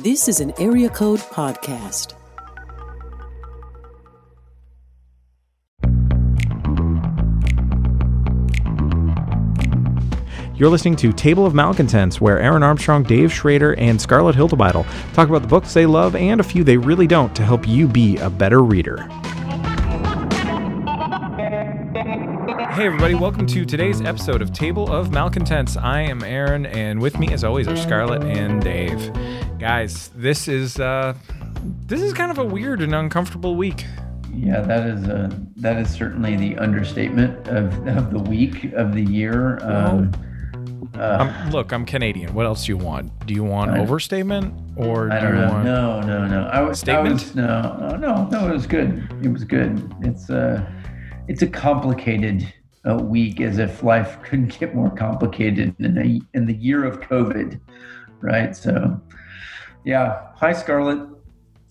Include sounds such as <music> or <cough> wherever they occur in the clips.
This is an Area Code Podcast. You're listening to Table of Malcontents, where Aaron Armstrong, Dave Schrader, and Scarlett Hildebeidel talk about the books they love and a few they really don't to help you be a better reader. Hey, everybody, welcome to today's episode of Table of Malcontents. I am Aaron, and with me, as always, are Scarlett and Dave. Guys, this is uh, this is kind of a weird and uncomfortable week. Yeah, that is a, that is certainly the understatement of, of the week of the year. Um, uh, I'm, look, I'm Canadian. What else do you want? Do you want I, overstatement or I do you know. want No, no, no. I was statement. I was, no, no, no. It was good. It was good. It's uh, it's a complicated uh, week, as if life <laughs> couldn't get more complicated in a in the year of COVID, right? So, yeah. Hi, Scarlett.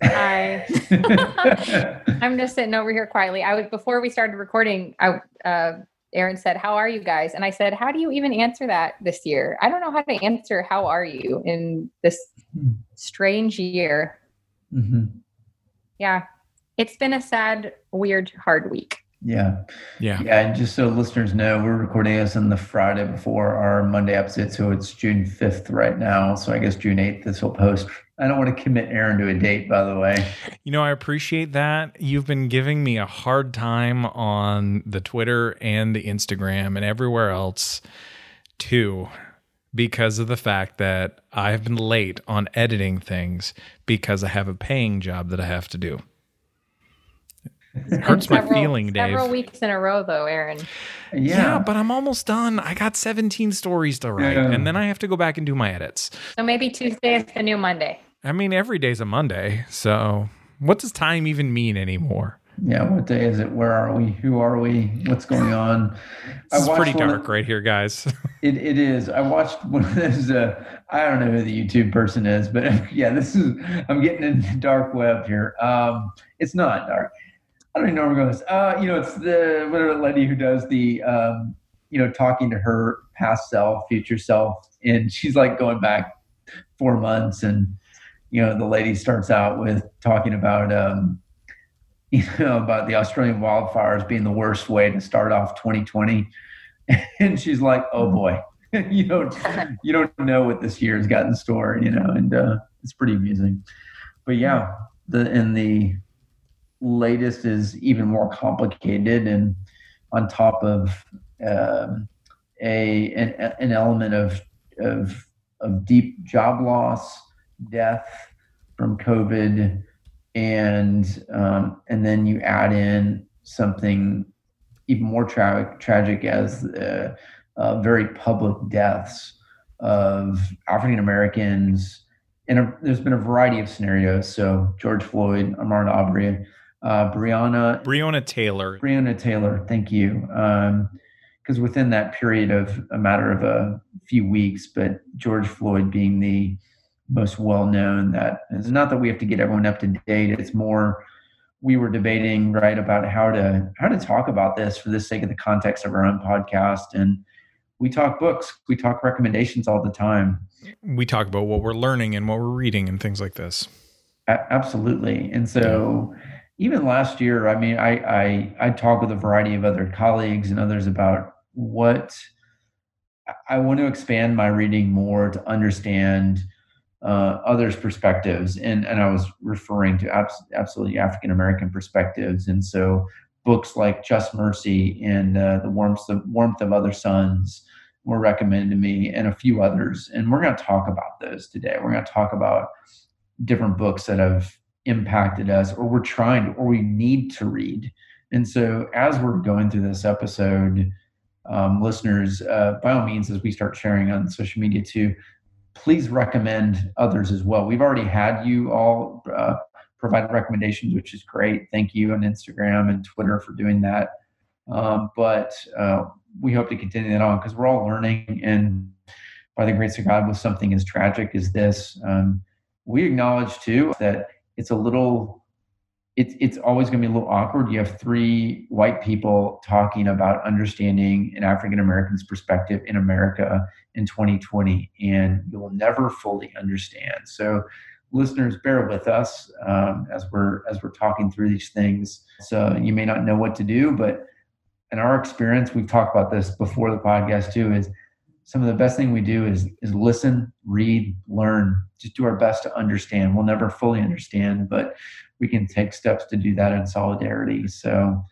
Hi. <laughs> I'm just sitting over here quietly. I was before we started recording. I uh, Aaron said, "How are you guys?" And I said, "How do you even answer that this year? I don't know how to answer how are you in this strange year." Mm-hmm. Yeah, it's been a sad, weird, hard week. Yeah. Yeah. Yeah. And just so listeners know, we're recording this on the Friday before our Monday episode. So it's June 5th right now. So I guess June 8th, this will post. I don't want to commit Aaron to a date, by the way. You know, I appreciate that. You've been giving me a hard time on the Twitter and the Instagram and everywhere else too because of the fact that I have been late on editing things because I have a paying job that I have to do. It hurts my Several- feeling, Dave. Several weeks in a row, though, Aaron. Yeah. but I'm almost done. I got 17 stories to write, Yeah. and then I have to go back and do my edits. So maybe Tuesday is the new Monday. I mean, every day's a Monday, so what does time even mean anymore? Yeah. What day is it? Where are we? Who are we? What's going on? Watched pretty one of- dark right here, guys. <laughs> It, it is. I watched one of those. Uh, I don't know who the YouTube person is, but <laughs> yeah, this is. I'm getting into the dark web here. Um, it's not dark. I don't even know where we're going. with this. Uh, you know, it's the whatever lady who does the, um, you know, talking to her past self, future self, and she's like going back four months, and you know, the lady starts out with talking about, um, <laughs> you know, about the Australian wildfires being the worst way to start off 2020, <laughs> and she's like, "Oh boy." <laughs> you don't you don't know what this year's got in store, you know, and uh, it's pretty amusing. But yeah, the and the latest is even more complicated and on top of um, a an, an element of of of deep job loss, death from COVID, and um, and then you add in something even more tra- tragic as uh, uh, very public deaths of African Americans. And there's been a variety of scenarios. So George Floyd, Ahmaud Arbery, uh, Breonna, Breonna Taylor. Breonna Taylor. Thank you. Because within that period of a matter of a few weeks, but George Floyd being the most well known. That it's not that we have to get everyone up to date. It's more we were debating right about how to how to talk about this for the sake of the context of our own podcast and we talk books we talk recommendations all the time We talk about what we're learning and what we're reading and things like this. A- absolutely and so even last year i mean i i i talk with a variety of other colleagues and others about what i want to expand my reading more to understand uh, others' perspectives, and and I was referring to abs- absolutely African American perspectives, and so books like Just Mercy and uh, the warmth of warmth of other suns were recommended to me, and a few others, and we're going to talk about those today. We're going to talk about different books that have impacted us, or we're trying, to, or we need to read. And so, as we're going through this episode, um, listeners, uh, by all means, as we start sharing on social media too, please recommend others as well. We've already had you all uh, provide recommendations, which is great. Thank you on Instagram and Twitter for doing that. Um, but uh, we hope to continue that on because we're all learning. And by the grace of God, with something as tragic as this, um, we acknowledge too that it's a little. It's it's always going to be a little awkward. You have three white people talking about understanding an African American's perspective in America in 2020 and you will never fully understand. So listeners, bear with us um, as we're as we're talking through these things. So you may not know what to do, but in our experience, we've talked about this before the podcast too. Is some of the best thing we do is is listen, read, learn, just do our best to understand. We'll never fully understand, but we can take steps to do that in solidarity. So,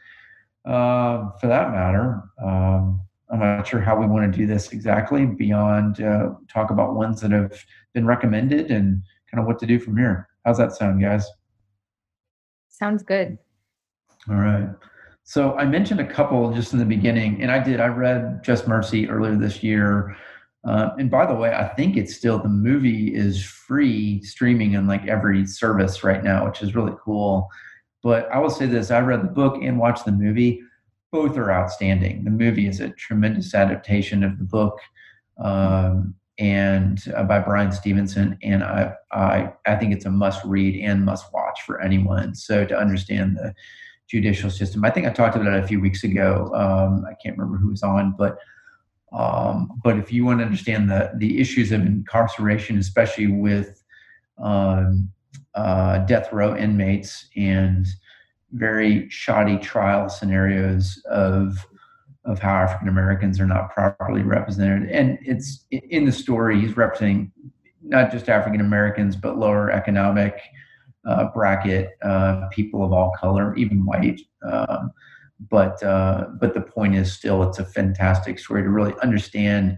uh, for that matter, um, I'm not sure how we want to do this exactly beyond uh, talk about ones that have been recommended and kind of what to do from here. How's that sound, guys? Sounds good. All right. So I mentioned a couple just in the beginning, and I did. I read Just Mercy earlier this year. Uh, and by the way, I think it's still the movie is free streaming in like every service right now, which is really cool. But I will say this: I read the book and watched the movie. Both are outstanding. The movie is a tremendous adaptation of the book, um, and uh, by Bryan Stevenson. And I, I, I think it's a must read and must watch for anyone. So to understand the judicial system. I think I talked about it a few weeks ago. Um, I can't remember who was on, but um, but if you want to understand the the issues of incarceration, especially with um, uh, death row inmates and very shoddy trial scenarios of of how African Americans are not properly represented, and it's in the story he's representing not just African Americans but lower economic uh, bracket, uh, people of all color, even white. Um, but uh, but the point is still, it's a fantastic story to really understand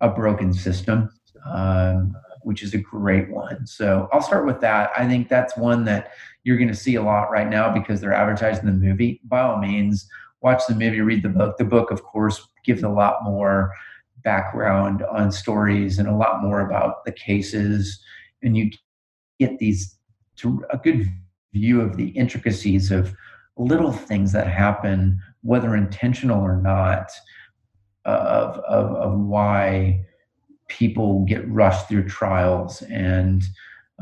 a broken system, um, which is a great one. So I'll start with that. I think that's one that you're going to see a lot right now because they're advertising the movie. By all means, watch the movie, read the book. The book, of course, gives a lot more background on stories and a lot more about the cases, and you get these to a good view of the intricacies of little things that happen, whether intentional or not, of, of, of why people get rushed through trials and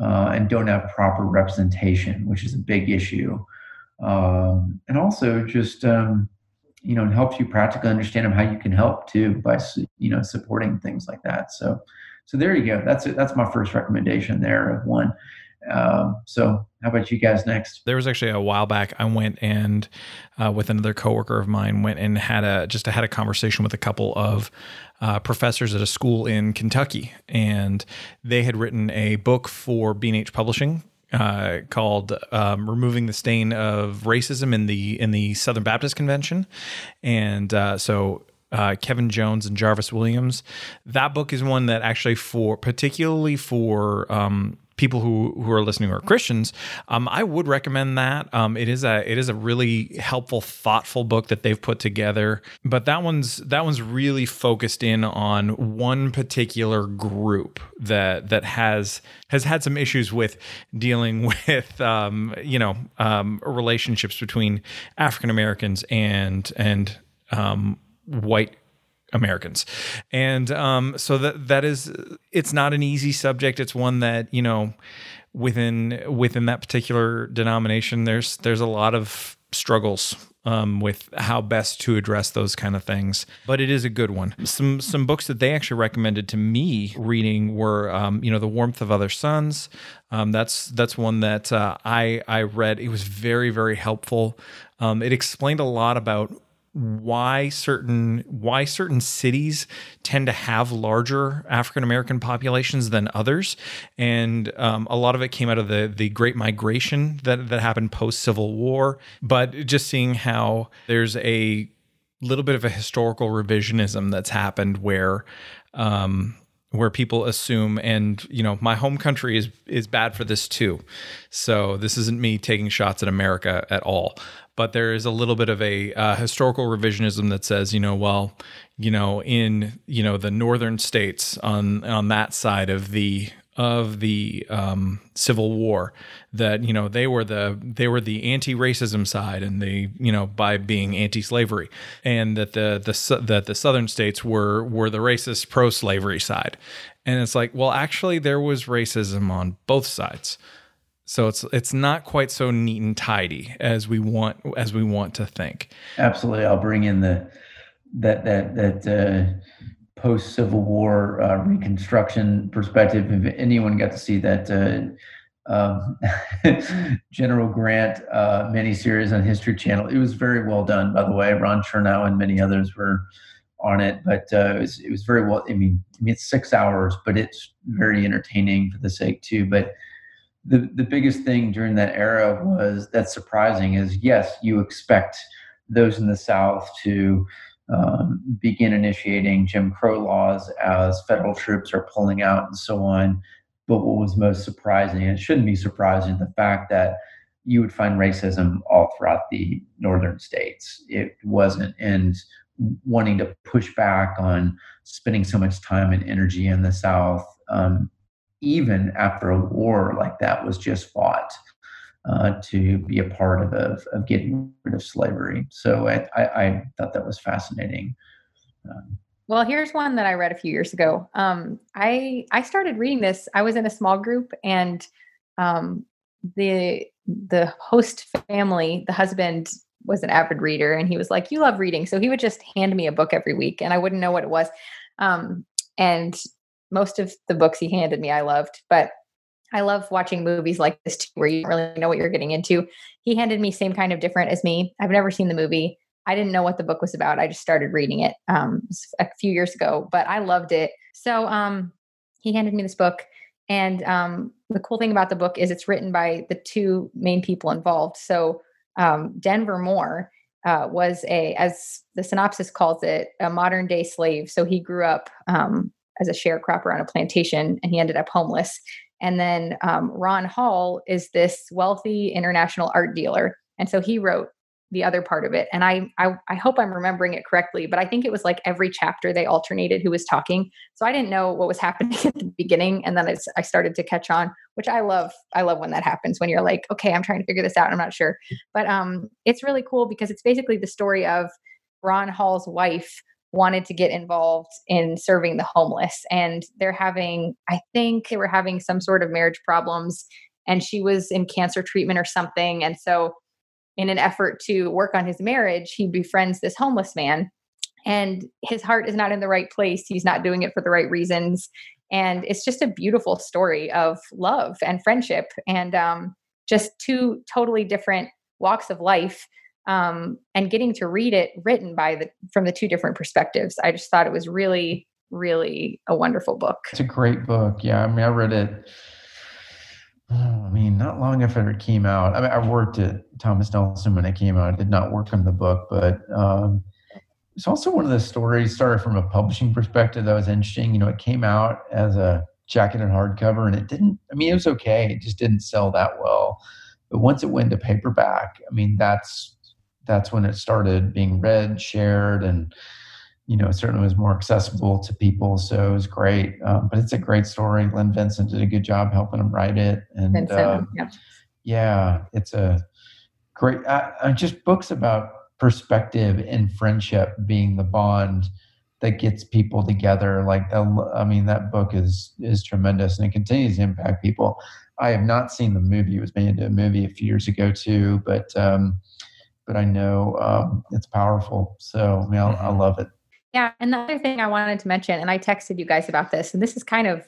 uh, and don't have proper representation, which is a big issue. Um, and also just um, you know, it helps you practically understand how you can help too by you know supporting things like that. So so there you go. That's it. That's my first recommendation there of one. Um, so how about you guys next? There was actually a while back I went and uh, with another coworker of mine went and had a just had a conversation with a couple of uh, professors at a school in Kentucky, and they had written a book for B&H Publishing uh, called um, "Removing the Stain of Racism in the in the Southern Baptist Convention," and uh, so. Uh, Kevin Jones and Jarvis Williams. That book is one that actually for particularly for um, people who who are listening who are Christians, um, I would recommend that. Um, it is a it is a really helpful, thoughtful book that they've put together. But that one's that one's really focused in on one particular group that that has has had some issues with dealing <laughs> with um, you know um, relationships between African Americans and and um, white Americans. And um, so that that is it's not an easy subject. It's one that, you know, within within that particular denomination there's there's a lot of struggles um, with how best to address those kind of things. But it is a good one. Some some books that they actually recommended to me reading were, um, you know, The Warmth of Other Suns. Um, that's that's one that uh, I I read. It was very very helpful. Um, it explained a lot about why certain why certain cities tend to have larger African American populations than others, and um, a lot of it came out of the the Great Migration that that happened post Civil War. But just seeing how there's a little bit of a historical revisionism that's happened where. Um, where people assume and you know my home country is is bad for this too so this isn't me taking shots at america at all but there is a little bit of a uh, historical revisionism that says, you know, well, you know, in you know the northern states on on that side of the of the um, Civil War, that you know they were the they were the anti-racism side, and they you know by being anti-slavery, and that the the that the southern states were were the racist pro-slavery side, and it's like, well, actually, there was racism on both sides. So it's it's not quite so neat and tidy as we want as we want to think. Absolutely, I'll bring in the that that that uh, post Civil War uh, Reconstruction perspective. If anyone got to see that uh, um, <laughs> General Grant uh, miniseries on History Channel. It was very well done, by the way. Ron Chernow and many others were on it, but uh, it, was, it was very well. I mean, I mean, it's six hours, but it's very entertaining for the sake too. But the the biggest thing during that era was that's surprising is yes, you expect those in the South to um, begin initiating Jim Crow laws as federal troops are pulling out and so on. But what was most surprising, and it shouldn't be surprising, the fact that you would find racism all throughout the northern states. It wasn't, and wanting to push back on spending so much time and energy in the South, um, even after a war like that was just fought. Uh, to be a part of, of, of, getting rid of slavery. So I, I, I thought that was fascinating. Um, well, here's one that I read a few years ago. Um, I I started reading this. I was in a small group, and um, the the host family, the husband was an avid reader, and he was like, "You love reading," so he would just hand me a book every week, and I wouldn't know what it was. Um, and most of the books he handed me, I loved, but I love watching movies like this too, where you don't really know what you're getting into. He handed me same kind of different as me. I've never seen the movie. I didn't know what the book was about. I just started reading it um, a few years ago, but I loved it. So um, he handed me this book. And um, the cool thing about the book is it's written by the two main people involved. So um, Denver Moore uh, was a, as the synopsis calls it, a modern day slave. So he grew up um, as a sharecropper on a plantation and he ended up homeless. And then um, Ron Hall is this wealthy international art dealer. And so he wrote the other part of it. And I, I, I hope I'm remembering it correctly, but I think it was like every chapter they alternated who was talking. So I didn't know what was <laughs> happening at the beginning, and then I started to catch on, which I love. I love when that happens when you're like, okay, I'm trying to figure this out. I'm not sure, but um, it's really cool because it's basically the story of Ron Hall's wife wanted to get involved in serving the homeless and they're having i think they were having some sort of marriage problems and she was in cancer treatment or something and so in an effort to work on his marriage he befriends this homeless man and his heart is not in the right place he's not doing it for the right reasons and it's just a beautiful story of love and friendship and um, just two totally different walks of life um, and getting to read it written by the from the two different perspectives i just thought it was really really a wonderful book. It's a great book. Yeah i mean i read it oh, i mean not long after it came out. I mean i worked at thomas nelson when it came out. I did not work on the book but um, it's also one of the stories started from a publishing perspective that was interesting. You know it came out as a jacketed hardcover and it didn't i mean it was okay. It just didn't sell that well. But once it went to paperback i mean that's that's when it started being read, shared, and you know, it certainly was more accessible to people. So it was great. Um, but it's a great story. Lynn Vincent did a good job helping him write it. And Vincent, um, yeah. yeah. it's a great, uh, just books about perspective and friendship being the bond that gets people together. Like, the, I mean, that book is, is tremendous and it continues to impact people. I have not seen the movie. It was made into a movie a few years ago too, but, um, but I know um, it's powerful. So I, mean, I, I love it. Yeah. And the other thing I wanted to mention, and I texted you guys about this, and this is kind of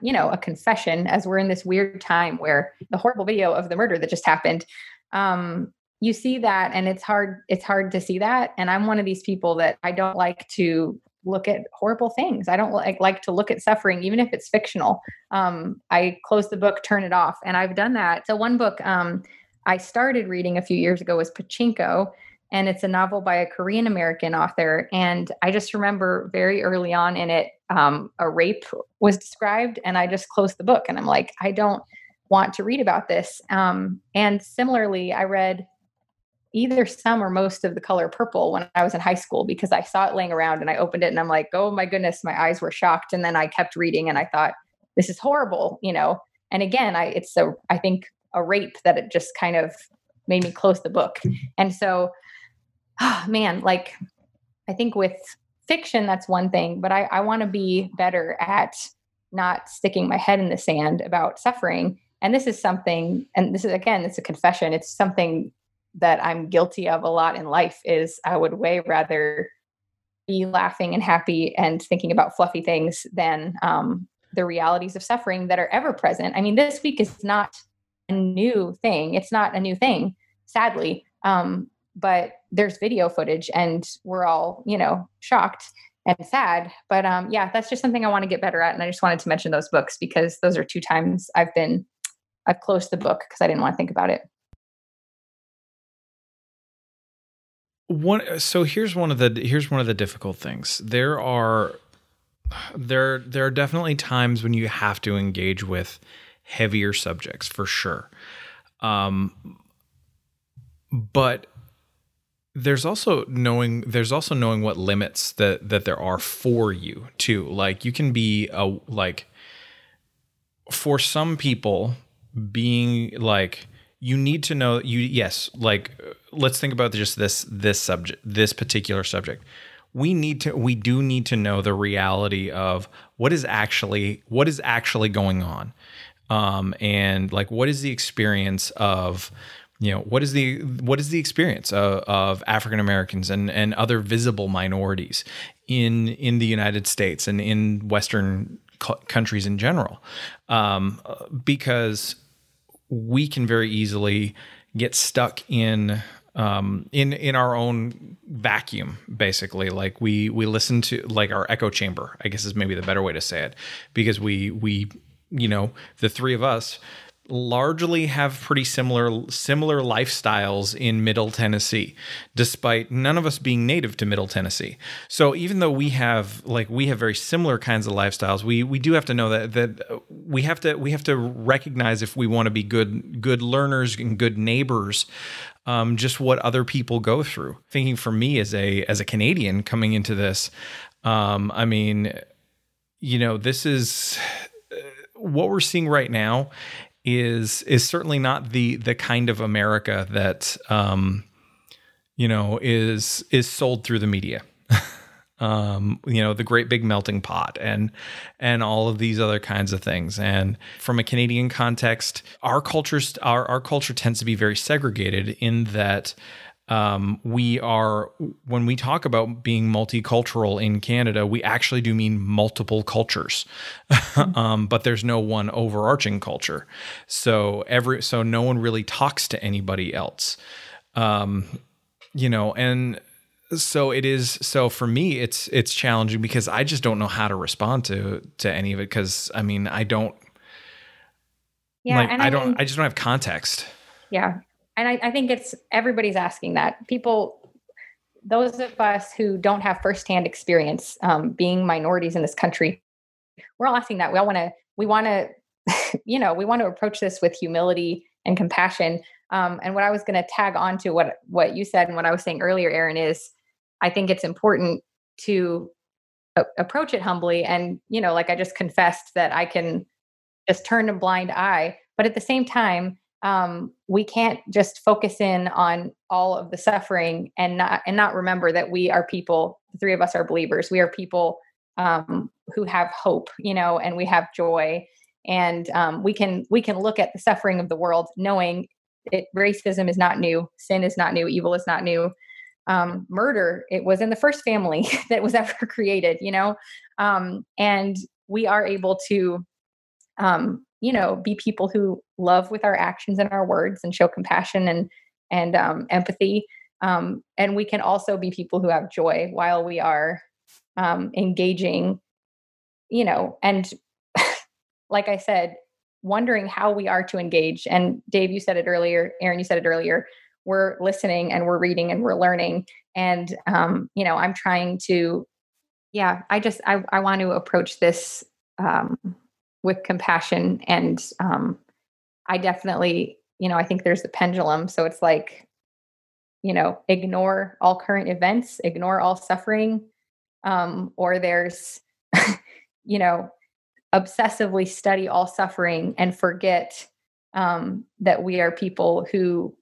you know a confession as we're in this weird time where the horrible video of the murder that just happened um you see that and it's hard it's hard to see that and i'm one of these people that i don't like to look at horrible things i don't like like to look at suffering even if it's fictional um i close the book turn it off and i've done that so one book um I started reading a few years ago was Pachinko, and it's a novel by a Korean American author. And I just remember very early on in it, um, a rape was described, and I just closed the book and I'm like, I don't want to read about this. Um, and similarly, I read either some or most of the color purple when I was in high school because I saw it laying around and I opened it and I'm like, oh my goodness, my eyes were shocked. And then I kept reading and I thought, this is horrible, you know. And again, I it's so I think a rape that it just kind of made me close the book. And so, oh, <sighs> man, like I think with fiction, that's one thing, but I, I want to be better at not sticking my head in the sand about suffering. And this is something, and this is again, it's a confession. It's something that I'm guilty of a lot in life is I would way rather be laughing and happy and thinking about fluffy things than um, the realities of suffering that are ever present. I mean, this week is not new thing. It's not a new thing, sadly. Um, but there's video footage and we're all, you know, shocked and sad. But um, yeah, that's just something I want to get better at. And I just wanted to mention those books because those are two times I've been, I've closed the book because I didn't want to think about it. One, so here's one of the here's one of the difficult things. There are there there are definitely times when you have to engage with heavier subjects for sure. Um, but there's also knowing there's also knowing what limits that that there are for you too. Like you can be a like for some people being like you need to know you yes like let's think about just this this subject this particular subject. We need to we do need to know the reality of what is actually what is actually going on um and like what is the experience of you know what is the what is the experience of, of African Americans and and other visible minorities in in the United States and in Western countries in general, um, because we can very easily get stuck in um, in in our own vacuum basically. Like we we listen to like our echo chamber i guess is maybe the better way to say it because we we you know the three of us largely have pretty similar similar lifestyles in Middle Tennessee, despite none of us being native to Middle Tennessee. So even though we have like we have very similar kinds of lifestyles, we we do have to know that that we have to we have to recognize if we want to be good good learners and good neighbors. Um, just what other people go through. Thinking for me as a as a Canadian coming into this, um, I mean, you know, this is what we're seeing right now is is certainly not the the kind of America that um, you know is is sold through the media. <laughs> um, you know, the great big melting pot and and all of these other kinds of things. And from a Canadian context, our cultures our our culture tends to be very segregated in that um, we are when we talk about being multicultural in Canada, we actually do mean multiple cultures, <laughs> um, but there's no one overarching culture. So every so no one really talks to anybody else, um, you know, and so it is. So for me, it's it's challenging because I just don't know how to respond to to any of it because I mean I don't. Yeah, like, I, I don't. Mean, I just don't have context. Yeah, and I, I think it's everybody's asking that. People, those of us who don't have firsthand experience um, being minorities in this country, we're all asking that. We all want to, we want to, <laughs> you know, we want to approach this with humility and compassion. Um, and what I was going to tag on to what what you said and what I was saying earlier, Aaron, is I think it's important to a- approach it humbly. And you know, like I just confessed that I can just turn a blind eye, but at the same time, um, we can't just focus in on all of the suffering and not and not remember that we are people the three of us are believers. We are people um, who have hope you know and we have joy. And um, we can we can look at the suffering of the world knowing it racism is not new sin is not new evil is not new. Um, murder it was in the first family <laughs> that was ever created you know? Um, and we are able to um, you know be people who love with our actions and our words and show compassion and and um, empathy. Um, and we can also be people who have joy while we are um, engaging you know and <laughs> like i said wondering how we are to engage. And dave you said it earlier aaron you said it earlier we're listening and we're reading and we're learning. And um, you know i'm trying to yeah i just i, I want to approach this um, with compassion and um, i definitely you know i think there's the pendulum. So it's like you know ignore all current events ignore all suffering um, or there's <laughs> you know obsessively study all suffering and forget um, that we are people who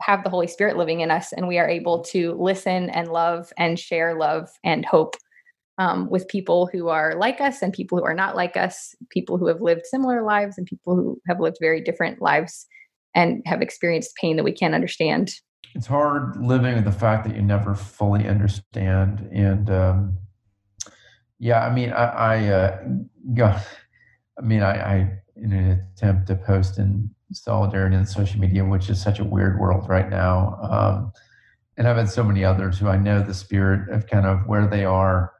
have the holy spirit living in us and we are able to listen and love and share love and hope um, with people who are like us and people who are not like us, people who have lived similar lives and people who have lived very different lives and have experienced pain that we can't understand. It's hard living with the fact that you never fully understand. And um, yeah, I mean, I, I uh, <laughs> got, I mean, I, I, in an attempt to post in solidarity in social media, which is such a weird world right now. Um, and I've had so many others who I know the spirit of kind of where they are.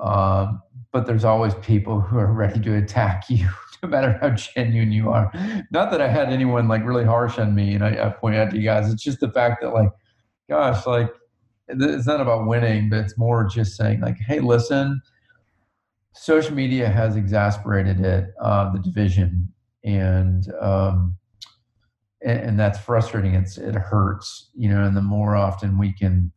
Um, but there's always people who are ready to attack you, <laughs> no matter how genuine you are. Not that I had anyone like really harsh on me, and I, I point out to you guys, it's just the fact that like, gosh, like it's not about winning, but it's more just saying like, hey, listen, social media has exasperated it, uh, the division, and um, and, and that's frustrating. It's it hurts, you know. And the more often we can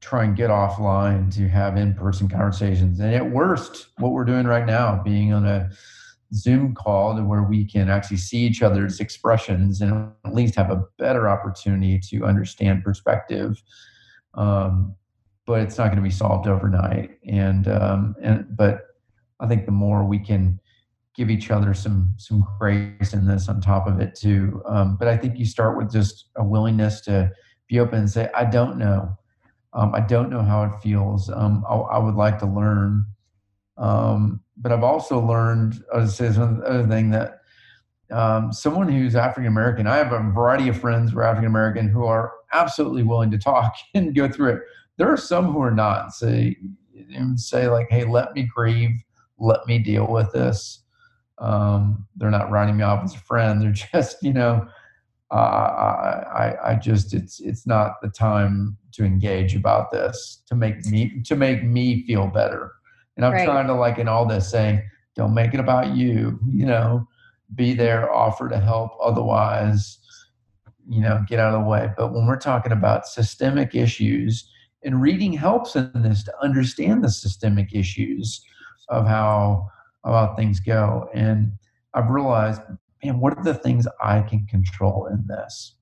try and get offline to have in-person conversations, and at worst, what we're doing right now, being on a Zoom call to where we can actually see each other's expressions and at least have a better opportunity to understand perspective. Um, but it's not going to be solved overnight. And um, and but I think the more we can give each other some some grace in this on top of it too. Um, but I think you start with just a willingness to be open and say, I don't know. Um, I don't know how it feels. Um, I, I, would like to learn. Um, but I've also learned, I would say, another thing that um, someone who's African American, I have a variety of friends who are African American who are absolutely willing to talk <laughs> and go through it. There are some who are not. Say, say like, hey, let me grieve, let me deal with this. Um, they're not writing me off as a friend. They're <laughs> just, you know, uh, I, I just, it's, it's not the time to engage about this to make me, to make me feel better. And I'm right. trying to like in all this saying, don't make it about you, you know, be there, offer to help. Otherwise, you know, get out of the way. But when we're talking about systemic issues, and reading helps in this to understand the systemic issues of how how things go. And I've realized, man, what are the things I can control in this?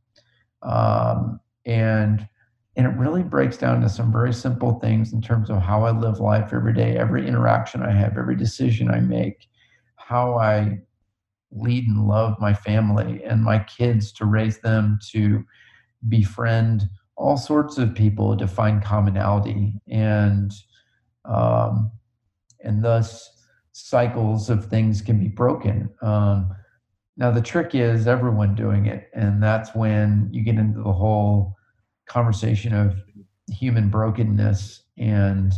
Um, and and it really breaks down to some very simple things in terms of how I live life every day, every interaction I have, every decision I make, how I lead and love my family and my kids to raise them to befriend all sorts of people to find commonality and um, and thus cycles of things can be broken. Um, now, the trick is everyone doing it. And that's when you get into the whole conversation of human brokenness. And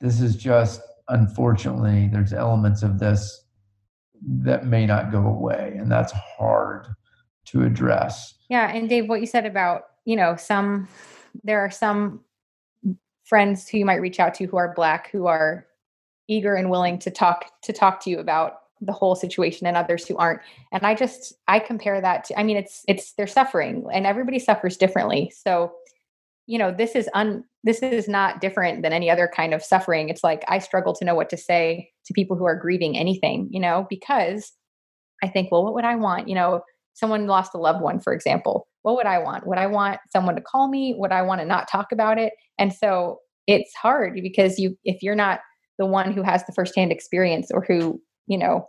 this is just, unfortunately, there's elements of this that may not go away. And that's hard to address. Yeah. And Dave, what you said about, you know, some, there are some friends who you might reach out to who are Black, who are eager and willing to talk to talk to you about the whole situation and others who aren't. And i just i compare that to i mean it's it's they're suffering and everybody suffers differently. So you know this is un this is not different than any other kind of suffering. It's like i struggle to know what to say to people who are grieving anything you know because i think well what would i want? You know someone lost a loved one for example. What would i want? Would i want someone to call me? Would i want to not talk about it? And so it's hard because you if you're not the one who has the firsthand experience or who, you know,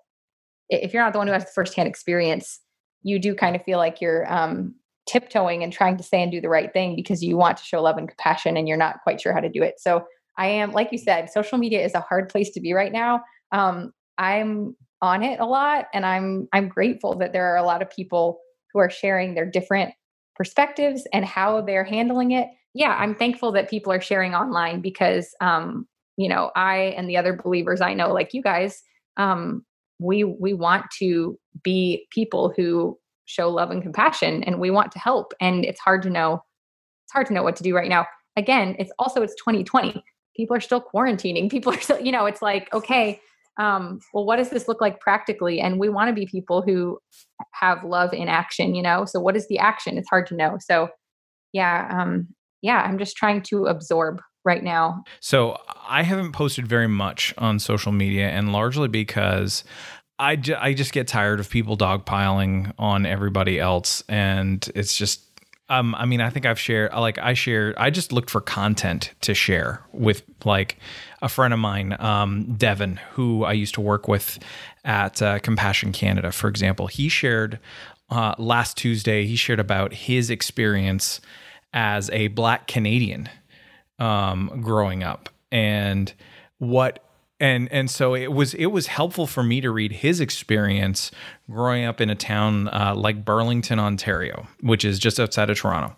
if you're not the one who has the firsthand experience, you do kind of feel like you're um, tiptoeing and trying to say and do the right thing because you want to show love and compassion and you're not quite sure how to do it. So I am, like you said, social media is a hard place to be right now. Um, I'm on it a lot and I'm I'm grateful that there are a lot of people who are sharing their different perspectives and how they're handling it. Yeah, I'm thankful that people are sharing online because um, you know i and the other believers i know like you guys um we we want to be people who show love and compassion and we want to help and it's hard to know it's hard to know what to do right now. Again it's also it's 2020 people are still quarantining. <laughs> People are still you know it's like okay um well what does this look like practically? And we want to be people who have love in action you know? So what is the action? It's hard to know. So yeah um yeah i'm just trying to absorb right now? So I haven't posted very much on social media, and largely because I, I just get tired of people dogpiling on everybody else, and it's just. Um, I mean, I think I've shared like I shared. I just looked for content to share with like a friend of mine, um, Devin, who I used to work with at uh, Compassion Canada, for example. He shared uh, last Tuesday. He shared about his experience as a Black Canadian um, growing up. And what and and so it was it was helpful for me to read his experience growing up in a town uh, like Burlington, Ontario, which is just outside of Toronto,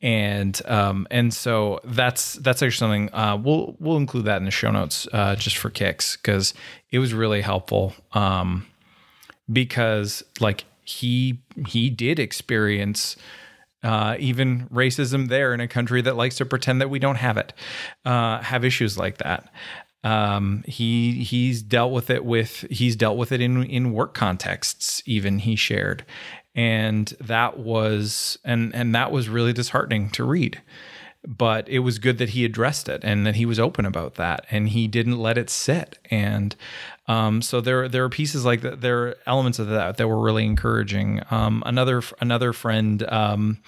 and um, and so that's that's actually something uh, we'll we'll include that in the show notes uh, just for kicks because it was really helpful um, because like he he did experience uh, even racism there in a country that likes to pretend that we don't have it, uh, have issues like that. Um, he he's dealt with it with he's dealt with it in in work contexts. Even he shared, and that was and and that was really disheartening to read. But it was good that he addressed it and that he was open about that and he didn't let it sit. And um, so there there are pieces like that. There are elements of that that were really encouraging. Um, another another friend um,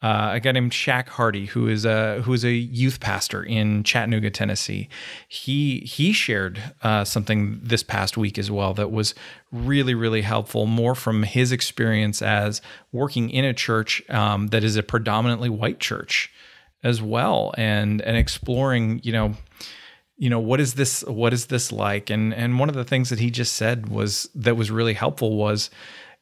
uh, a guy named Shaq Hardy, who is a who is a youth pastor in Chattanooga, Tennessee. He he shared uh, something this past week as well that was really really helpful. More from his experience as working in a church um, that is a predominantly white church as well, and and exploring you know you know what is this what is this like and and one of the things that he just said was that was really helpful was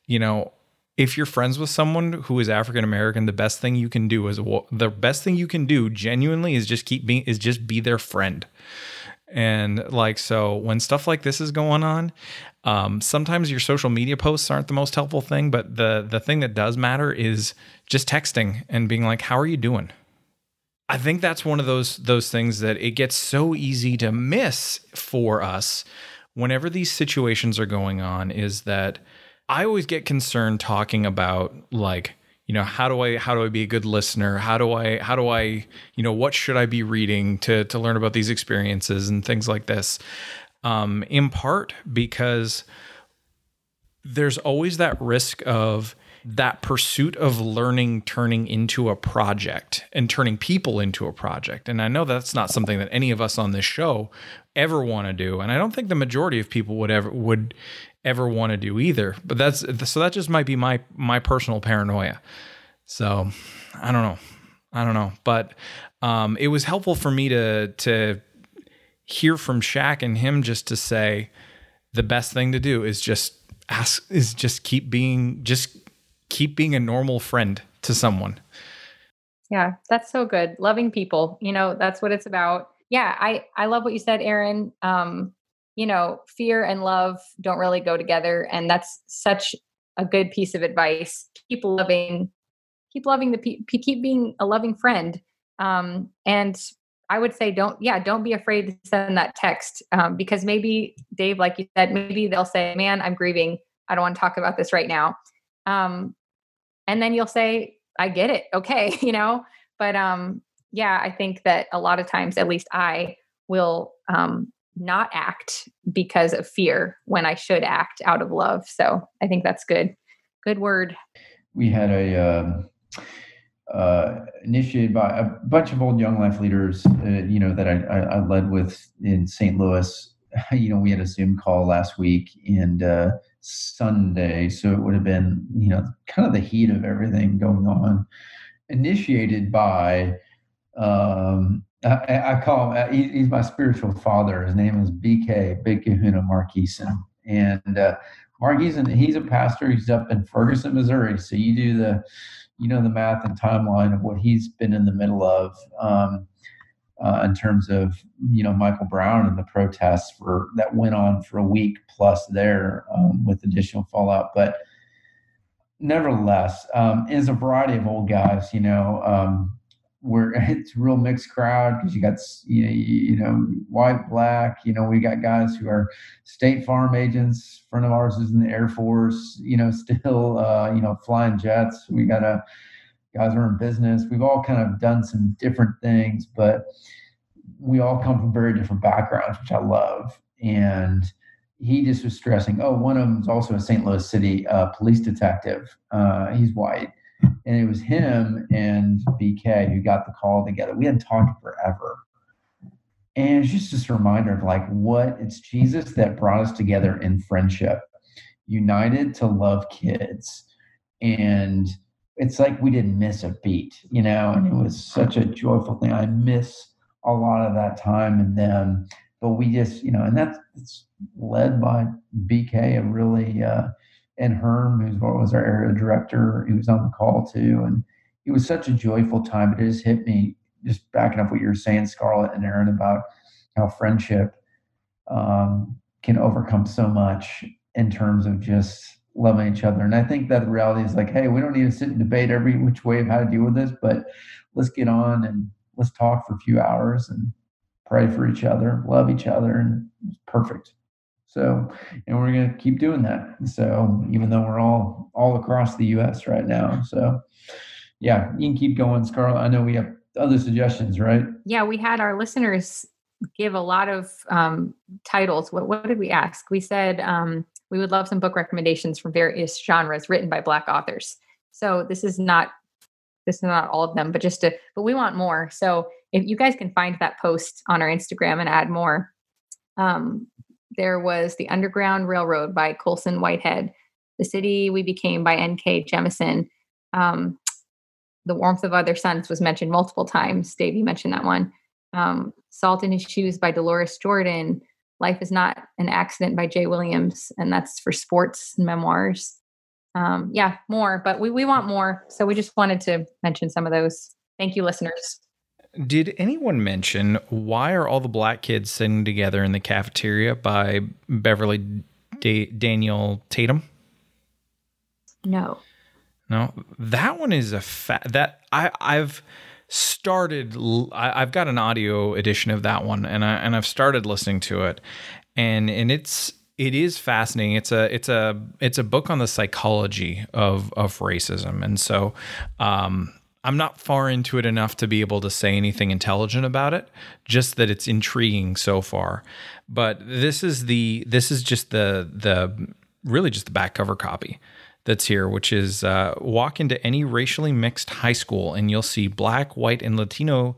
you know if you're friends with someone who is African American, the best thing you can do is the best thing you can do genuinely is just keep being is just be their friend. And like so when stuff like this is going on, um, sometimes your social media posts aren't the most helpful thing, but the the thing that does matter is just texting and being like, "How are you doing?" I think that's one of those those things that it gets so easy to miss for us whenever these situations are going on is that I always get concerned talking about like you know how do I how do I be a good listener? How do I how do I you know what should I be reading to to learn about these experiences and things like this? Um, in part because there's always that risk of that pursuit of learning turning into a project and turning people into a project. And I know that's not something that any of us on this show ever want to do. And I don't think the majority of people would ever would ever want to do either. But that's so that just might be my my personal paranoia. So I don't know. I don't know. But um, it was helpful for me to to hear from Shaq and him just to say the best thing to do is just ask is just keep being just keep being a normal friend to someone. Yeah, that's so good. Loving people, you know, that's what it's about. Yeah, I I love what you said, Aaron. Um, you know, fear and love don't really go together. And that's such a good piece of advice. Keep loving, keep loving the people, keep being a loving friend. Um, and I would say, don't, yeah, don't be afraid to send that text um, because maybe, Dave, like you said, maybe they'll say, man, I'm grieving. I don't want to talk about this right now. Um, and then you'll say, I get it. Okay. <laughs> You know, but um, yeah, I think that a lot of times, at least I will um, not act because of fear when I should act out of love. So I think that's good. Good word. We had a um, uh, initiated by a bunch of old young life leaders, uh, you know, that I, I, I, led with in St. Louis. <laughs> You know, we had a Zoom call last week and uh, Sunday, so it would have been, you know, kind of the heat of everything going on. Initiated by um, I, I call him, uh, he, he's my spiritual father. His name is BK, Big Kahuna Mark Eason. And uh, Mark Eason, he's a pastor. He's up in Ferguson, Missouri. So you do the, you know, the math and timeline of what he's been in the middle of um, uh, in terms of, you know, Michael Brown and the protests for that went on for a week plus there um, with additional fallout. But nevertheless, um, is a variety of old guys, you know, um, where <laughs> it's a real mixed crowd because you got you know, you know white black you know we got guys who are state farm agents friend of ours is in the air force you know <laughs> still uh, you know flying jets we got a guys are in business we've all kind of done some different things but we all come from very different backgrounds which i love and he just was stressing oh one of them is also a st louis city uh, police detective uh, he's white and it was him and BK who got the call together. We hadn't talked forever. And it's just, just a reminder of like what it's Jesus that brought us together in friendship, united to love kids. And it's like we didn't miss a beat, you know, and it was such a joyful thing. I miss a lot of that time and them but we just, you know, and that's it's led by BK, and really, uh, and Herm, who's what was our area director, he was on the call too. And it was such a joyful time. It just hit me, just backing up what you were saying, Scarlett and Aaron, about how friendship um, can overcome so much in terms of just loving each other. And I think that the reality is like, hey, we don't need to sit and debate every which way of how to deal with this, but let's get on and let's talk for a few hours and pray for each other, love each other, and perfect. So, and we're going to keep doing that. So, even though we're all all across the U.S. right now, so yeah, you can keep going, Scarlett. I know we have other suggestions, right? Yeah, we had our listeners give a lot of um, titles. What, what did we ask? We said um, we would love some book recommendations from various genres written by Black authors. So this is not this is not all of them, but just to but we want more. So if you guys can find that post on our Instagram and add more. Um, there was the Underground Railroad by Colson Whitehead, The City We Became by N.K. Jemisin. Um, the Warmth of Other Suns was mentioned multiple times. Dave, you mentioned that one. Um, Salt in His Shoes by Deloris Jordan. Life is Not an Accident by Jay Williams, and that's for sports memoirs. Um, yeah, more, but we, we want more. So we just wanted to mention some of those. Thank you, listeners. Did anyone mention why are all the black kids sitting together in the cafeteria by Beverly da- Daniel Tatum? No. No, that one is a fa- that I I've started I, have got an audio edition of that one and I and I've started listening to it and and it's it is fascinating. It's a it's a it's a book on the psychology of of racism and so um I'm not far into it enough to be able to say anything intelligent about it, just that it's intriguing so far. But this is the this is just the the really just the back cover copy that's here, which is uh, walk into any racially mixed high school and you'll see black, white, and Latino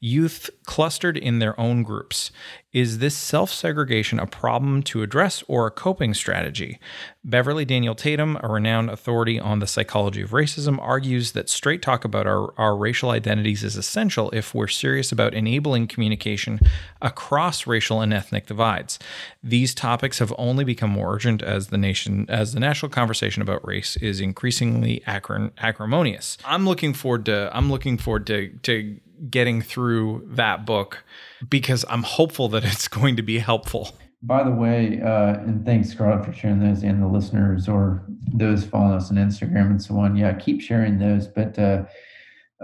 youth clustered in their own groups. Is this self segregation a problem to address or a coping strategy? Beverly Daniel Tatum, a renowned authority on the psychology of racism, argues that straight talk about our, our racial identities is essential if we're serious about enabling communication across racial and ethnic divides. These topics have only become more urgent as the nation as the national conversation about race is increasingly acrimonious. I'm looking forward to I'm looking forward to to getting through that book because I'm hopeful that it's <laughs> going to be helpful. By the way, uh, and thanks, Scarlett, for sharing those and the listeners or those following us on Instagram and so on. Yeah, keep sharing those. But, uh,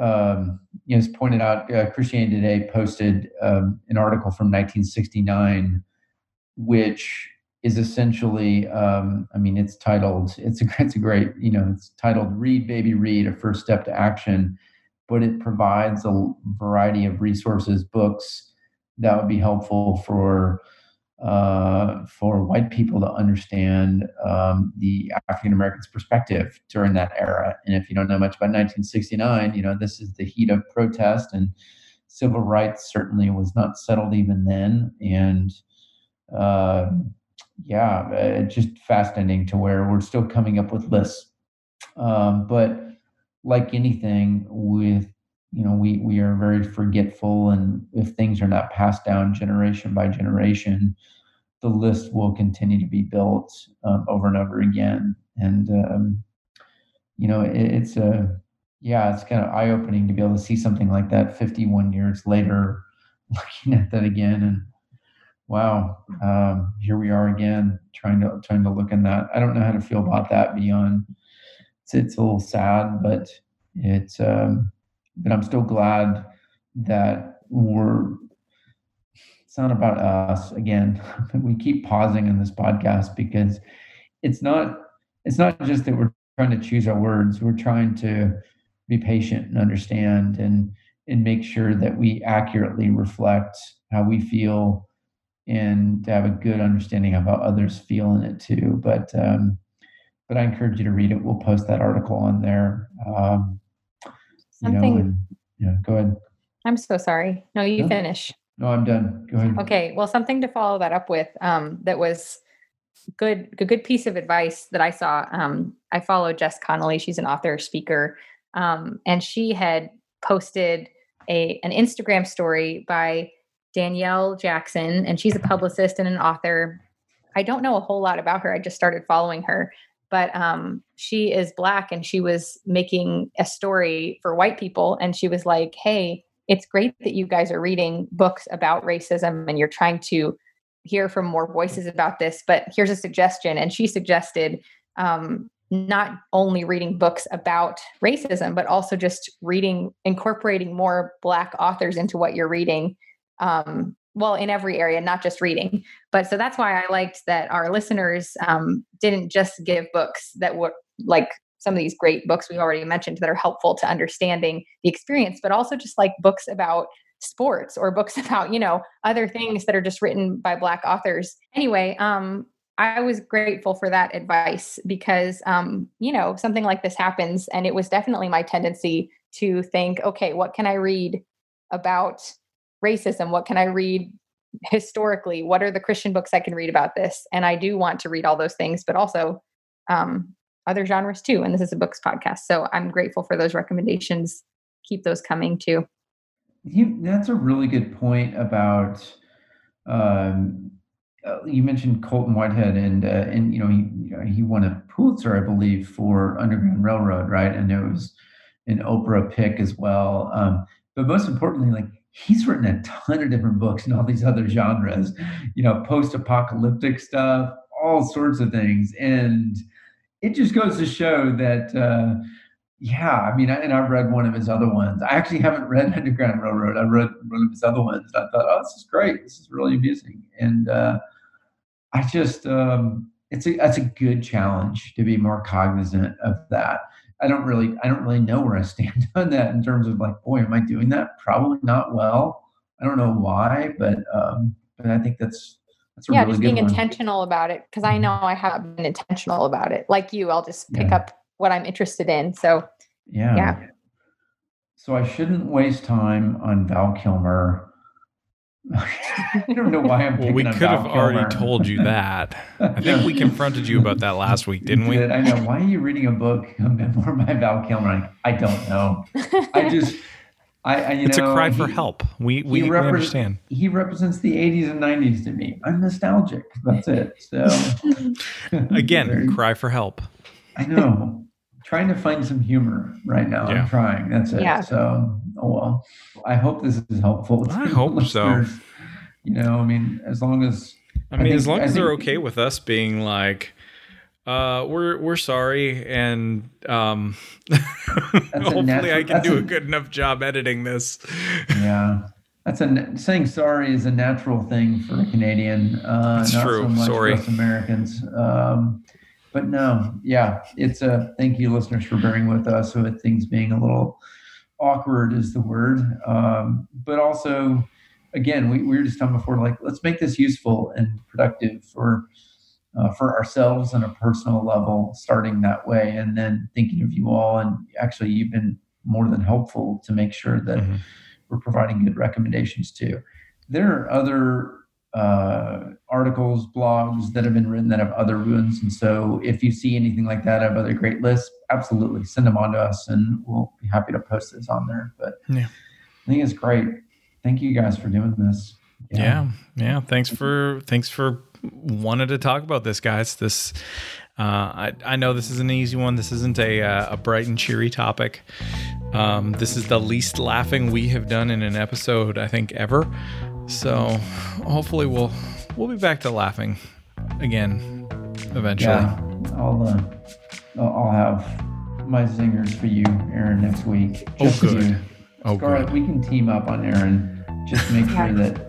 um, you know, as pointed out, uh, Christianity Today posted um, an article from 1969, which is essentially, um, I mean, it's titled, it's a, <laughs> it's a great, you know, it's titled Read, Baby, Read, A First Step to Action but it provides a variety of resources, books that would be helpful for uh, for white people to understand um, the African Americans' perspective during that era. And if you don't know much about 1969, you know this is the heat of protest and civil rights certainly was not settled even then. And uh, yeah, it's just fascinating to where we're still coming up with lists. Um, but like anything with you know we we are very forgetful and if things are not passed down generation by generation the list will continue to be built um, over and over again. And um, you know it, it's a yeah it's kind of eye-opening to be able to see something like that 51 years later <laughs> looking at that again and wow um, here we are again trying to trying to look in that. I don't know how to feel about that beyond it's, it's a little sad, but it's um, but I'm still glad that we're. It's not about us again. <laughs> we keep pausing in this podcast because it's not. It's not just that we're trying to choose our words. We're trying to be patient and understand and and make sure that we accurately reflect how we feel and to have a good understanding of how others feel in it too. But um, but I encourage you to read it. We'll post that article on there. Um, Something. You know, and, yeah, go ahead. I'm so sorry. No, you no? finish. No, I'm done. Go ahead. Okay. Well, something to follow that up with um, that was good, a good piece of advice that I saw. Um, I follow Jess Connolly. She's an author, speaker, um, and she had posted a an Instagram story by Danielle Jackson, and she's a publicist and an author. I don't know a whole lot about her. I just started following her, but um, she is black and she was making a story for white people. And she was like, hey, it's great that you guys are reading books about racism and you're trying to hear from more voices about this, but here's a suggestion. And she suggested um, not only reading books about racism, but also just reading, incorporating more Black authors into what you're reading. Um, well, in every area, not just reading. But so that's why I liked that our listeners um, didn't just give books that were like some of these great books we've already mentioned that are helpful to understanding the experience, but also just like books about sports or books <laughs> about, you know, other things that are just written by Black authors. Anyway, um, I was grateful for that advice because, um, you know, something like this happens. And it was definitely my tendency to think, okay, what can I read about racism? What can I read historically? What are the Christian books I can read about this? And I do want to read all those things, but also um, other genres too. And this is a books podcast. So I'm grateful for those recommendations. Keep those coming too. You, that's a really good point about um, uh, you mentioned Colson Whitehead, and uh, and you know he you know, he won a Pulitzer, I believe, for Underground Railroad, right? And it was an Oprah pick as well. Um, but most importantly, like he's written a ton of different books in all these other genres, you know, post-apocalyptic stuff, all sorts of things, and it just goes to show that. Uh, yeah, I mean, and I've read one of his other ones. I actually haven't read Underground Railroad. I read one of his other ones. I thought, oh, this is great. This is really amusing. And uh, I just, um, it's a, that's a good challenge to be more cognizant of that. I don't really, I don't really know where I stand <laughs> on that in terms of like, boy, am I doing that? Probably not well. I don't know why, but, um, but I think that's, that's yeah, really just being one. intentional about it. Cause I Mm-hmm. know I haven't been intentional about it. Like you, I'll just pick Yeah. up what I'm interested in. So Yeah. Yeah. So I shouldn't waste time on Val Kilmer. <laughs> I don't know why I'm Well, we could have already Kilmer. told you that. I think we confronted you about that last week, didn't we? I know. Why are you reading a book, <laughs> a memoir by Val Kilmer? I don't know. I just, I, I you It's a know, cry for help. We we, we repre- understand. He represents the 80s and 90s to me. I'm nostalgic. That's it. So <laughs> Again, cry for help. I know. Trying to find some humor right now. Yeah. I'm trying. That's it. Yeah. So, oh well. I hope this is helpful. I <laughs> hope so. You know, I mean, as long as I mean, think- as long I as they're think- okay with us being like, uh, we're we're sorry, and um, <laughs> hopefully natural- I can do a- a good enough job editing this. yeah. That's a saying sorry is a natural thing for a Canadian. Uh, That's not true. So much Sorry. for us Americans. Um, but no, yeah, it's a thank you, listeners, for bearing with us with things being a little awkward is the word. Um, but also, again, we, we were just talking before, like let's make this useful and productive for uh, for ourselves on a personal level, starting that way, and then thinking of you all. And actually, you've been more than helpful to make sure that Mhm. we're providing good recommendations too. There are other uh, articles, blogs that have been written that have other ruins. And so if you see anything like that of other great lists, absolutely send them on to us and we'll be happy to post this on there. But Yeah. I think it's great. Thank you guys for doing this. Yeah. yeah, Thanks for thanks for wanting to talk about this, guys. This uh, I I know this is an easy one. This isn't a uh, a bright and cheery topic. Um, this is the least laughing we have done in an episode, I think, ever. So hopefully we'll we'll be back to laughing again eventually. Yeah. I'll, uh, I'll I'll have my zingers for you, Aaron, next week. Oh, good. you. Oh, Scarlett, good. we can team up on Aaron. Just make Yeah. sure that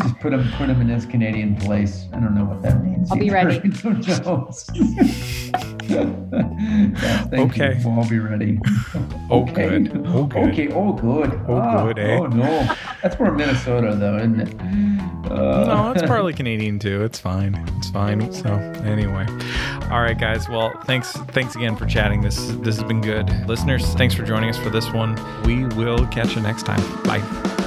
just put him put him in his Canadian place. I don't know what that means. I'll be either. <laughs> ready. I <laughs> <laughs> thank you. Okay. We'll all be ready. <laughs> Oh, Okay. good. Oh, good. Okay. Oh, good. Oh, Ah, good, eh? Oh no, that's more Minnesota though, isn't it? Uh, No, it's <laughs> partly Canadian too. It's fine. It's fine. So anyway, all right, guys. Well, thanks. Thanks again for chatting. This this has been good. Listeners, thanks for joining us for this one. We will catch you next time. Bye.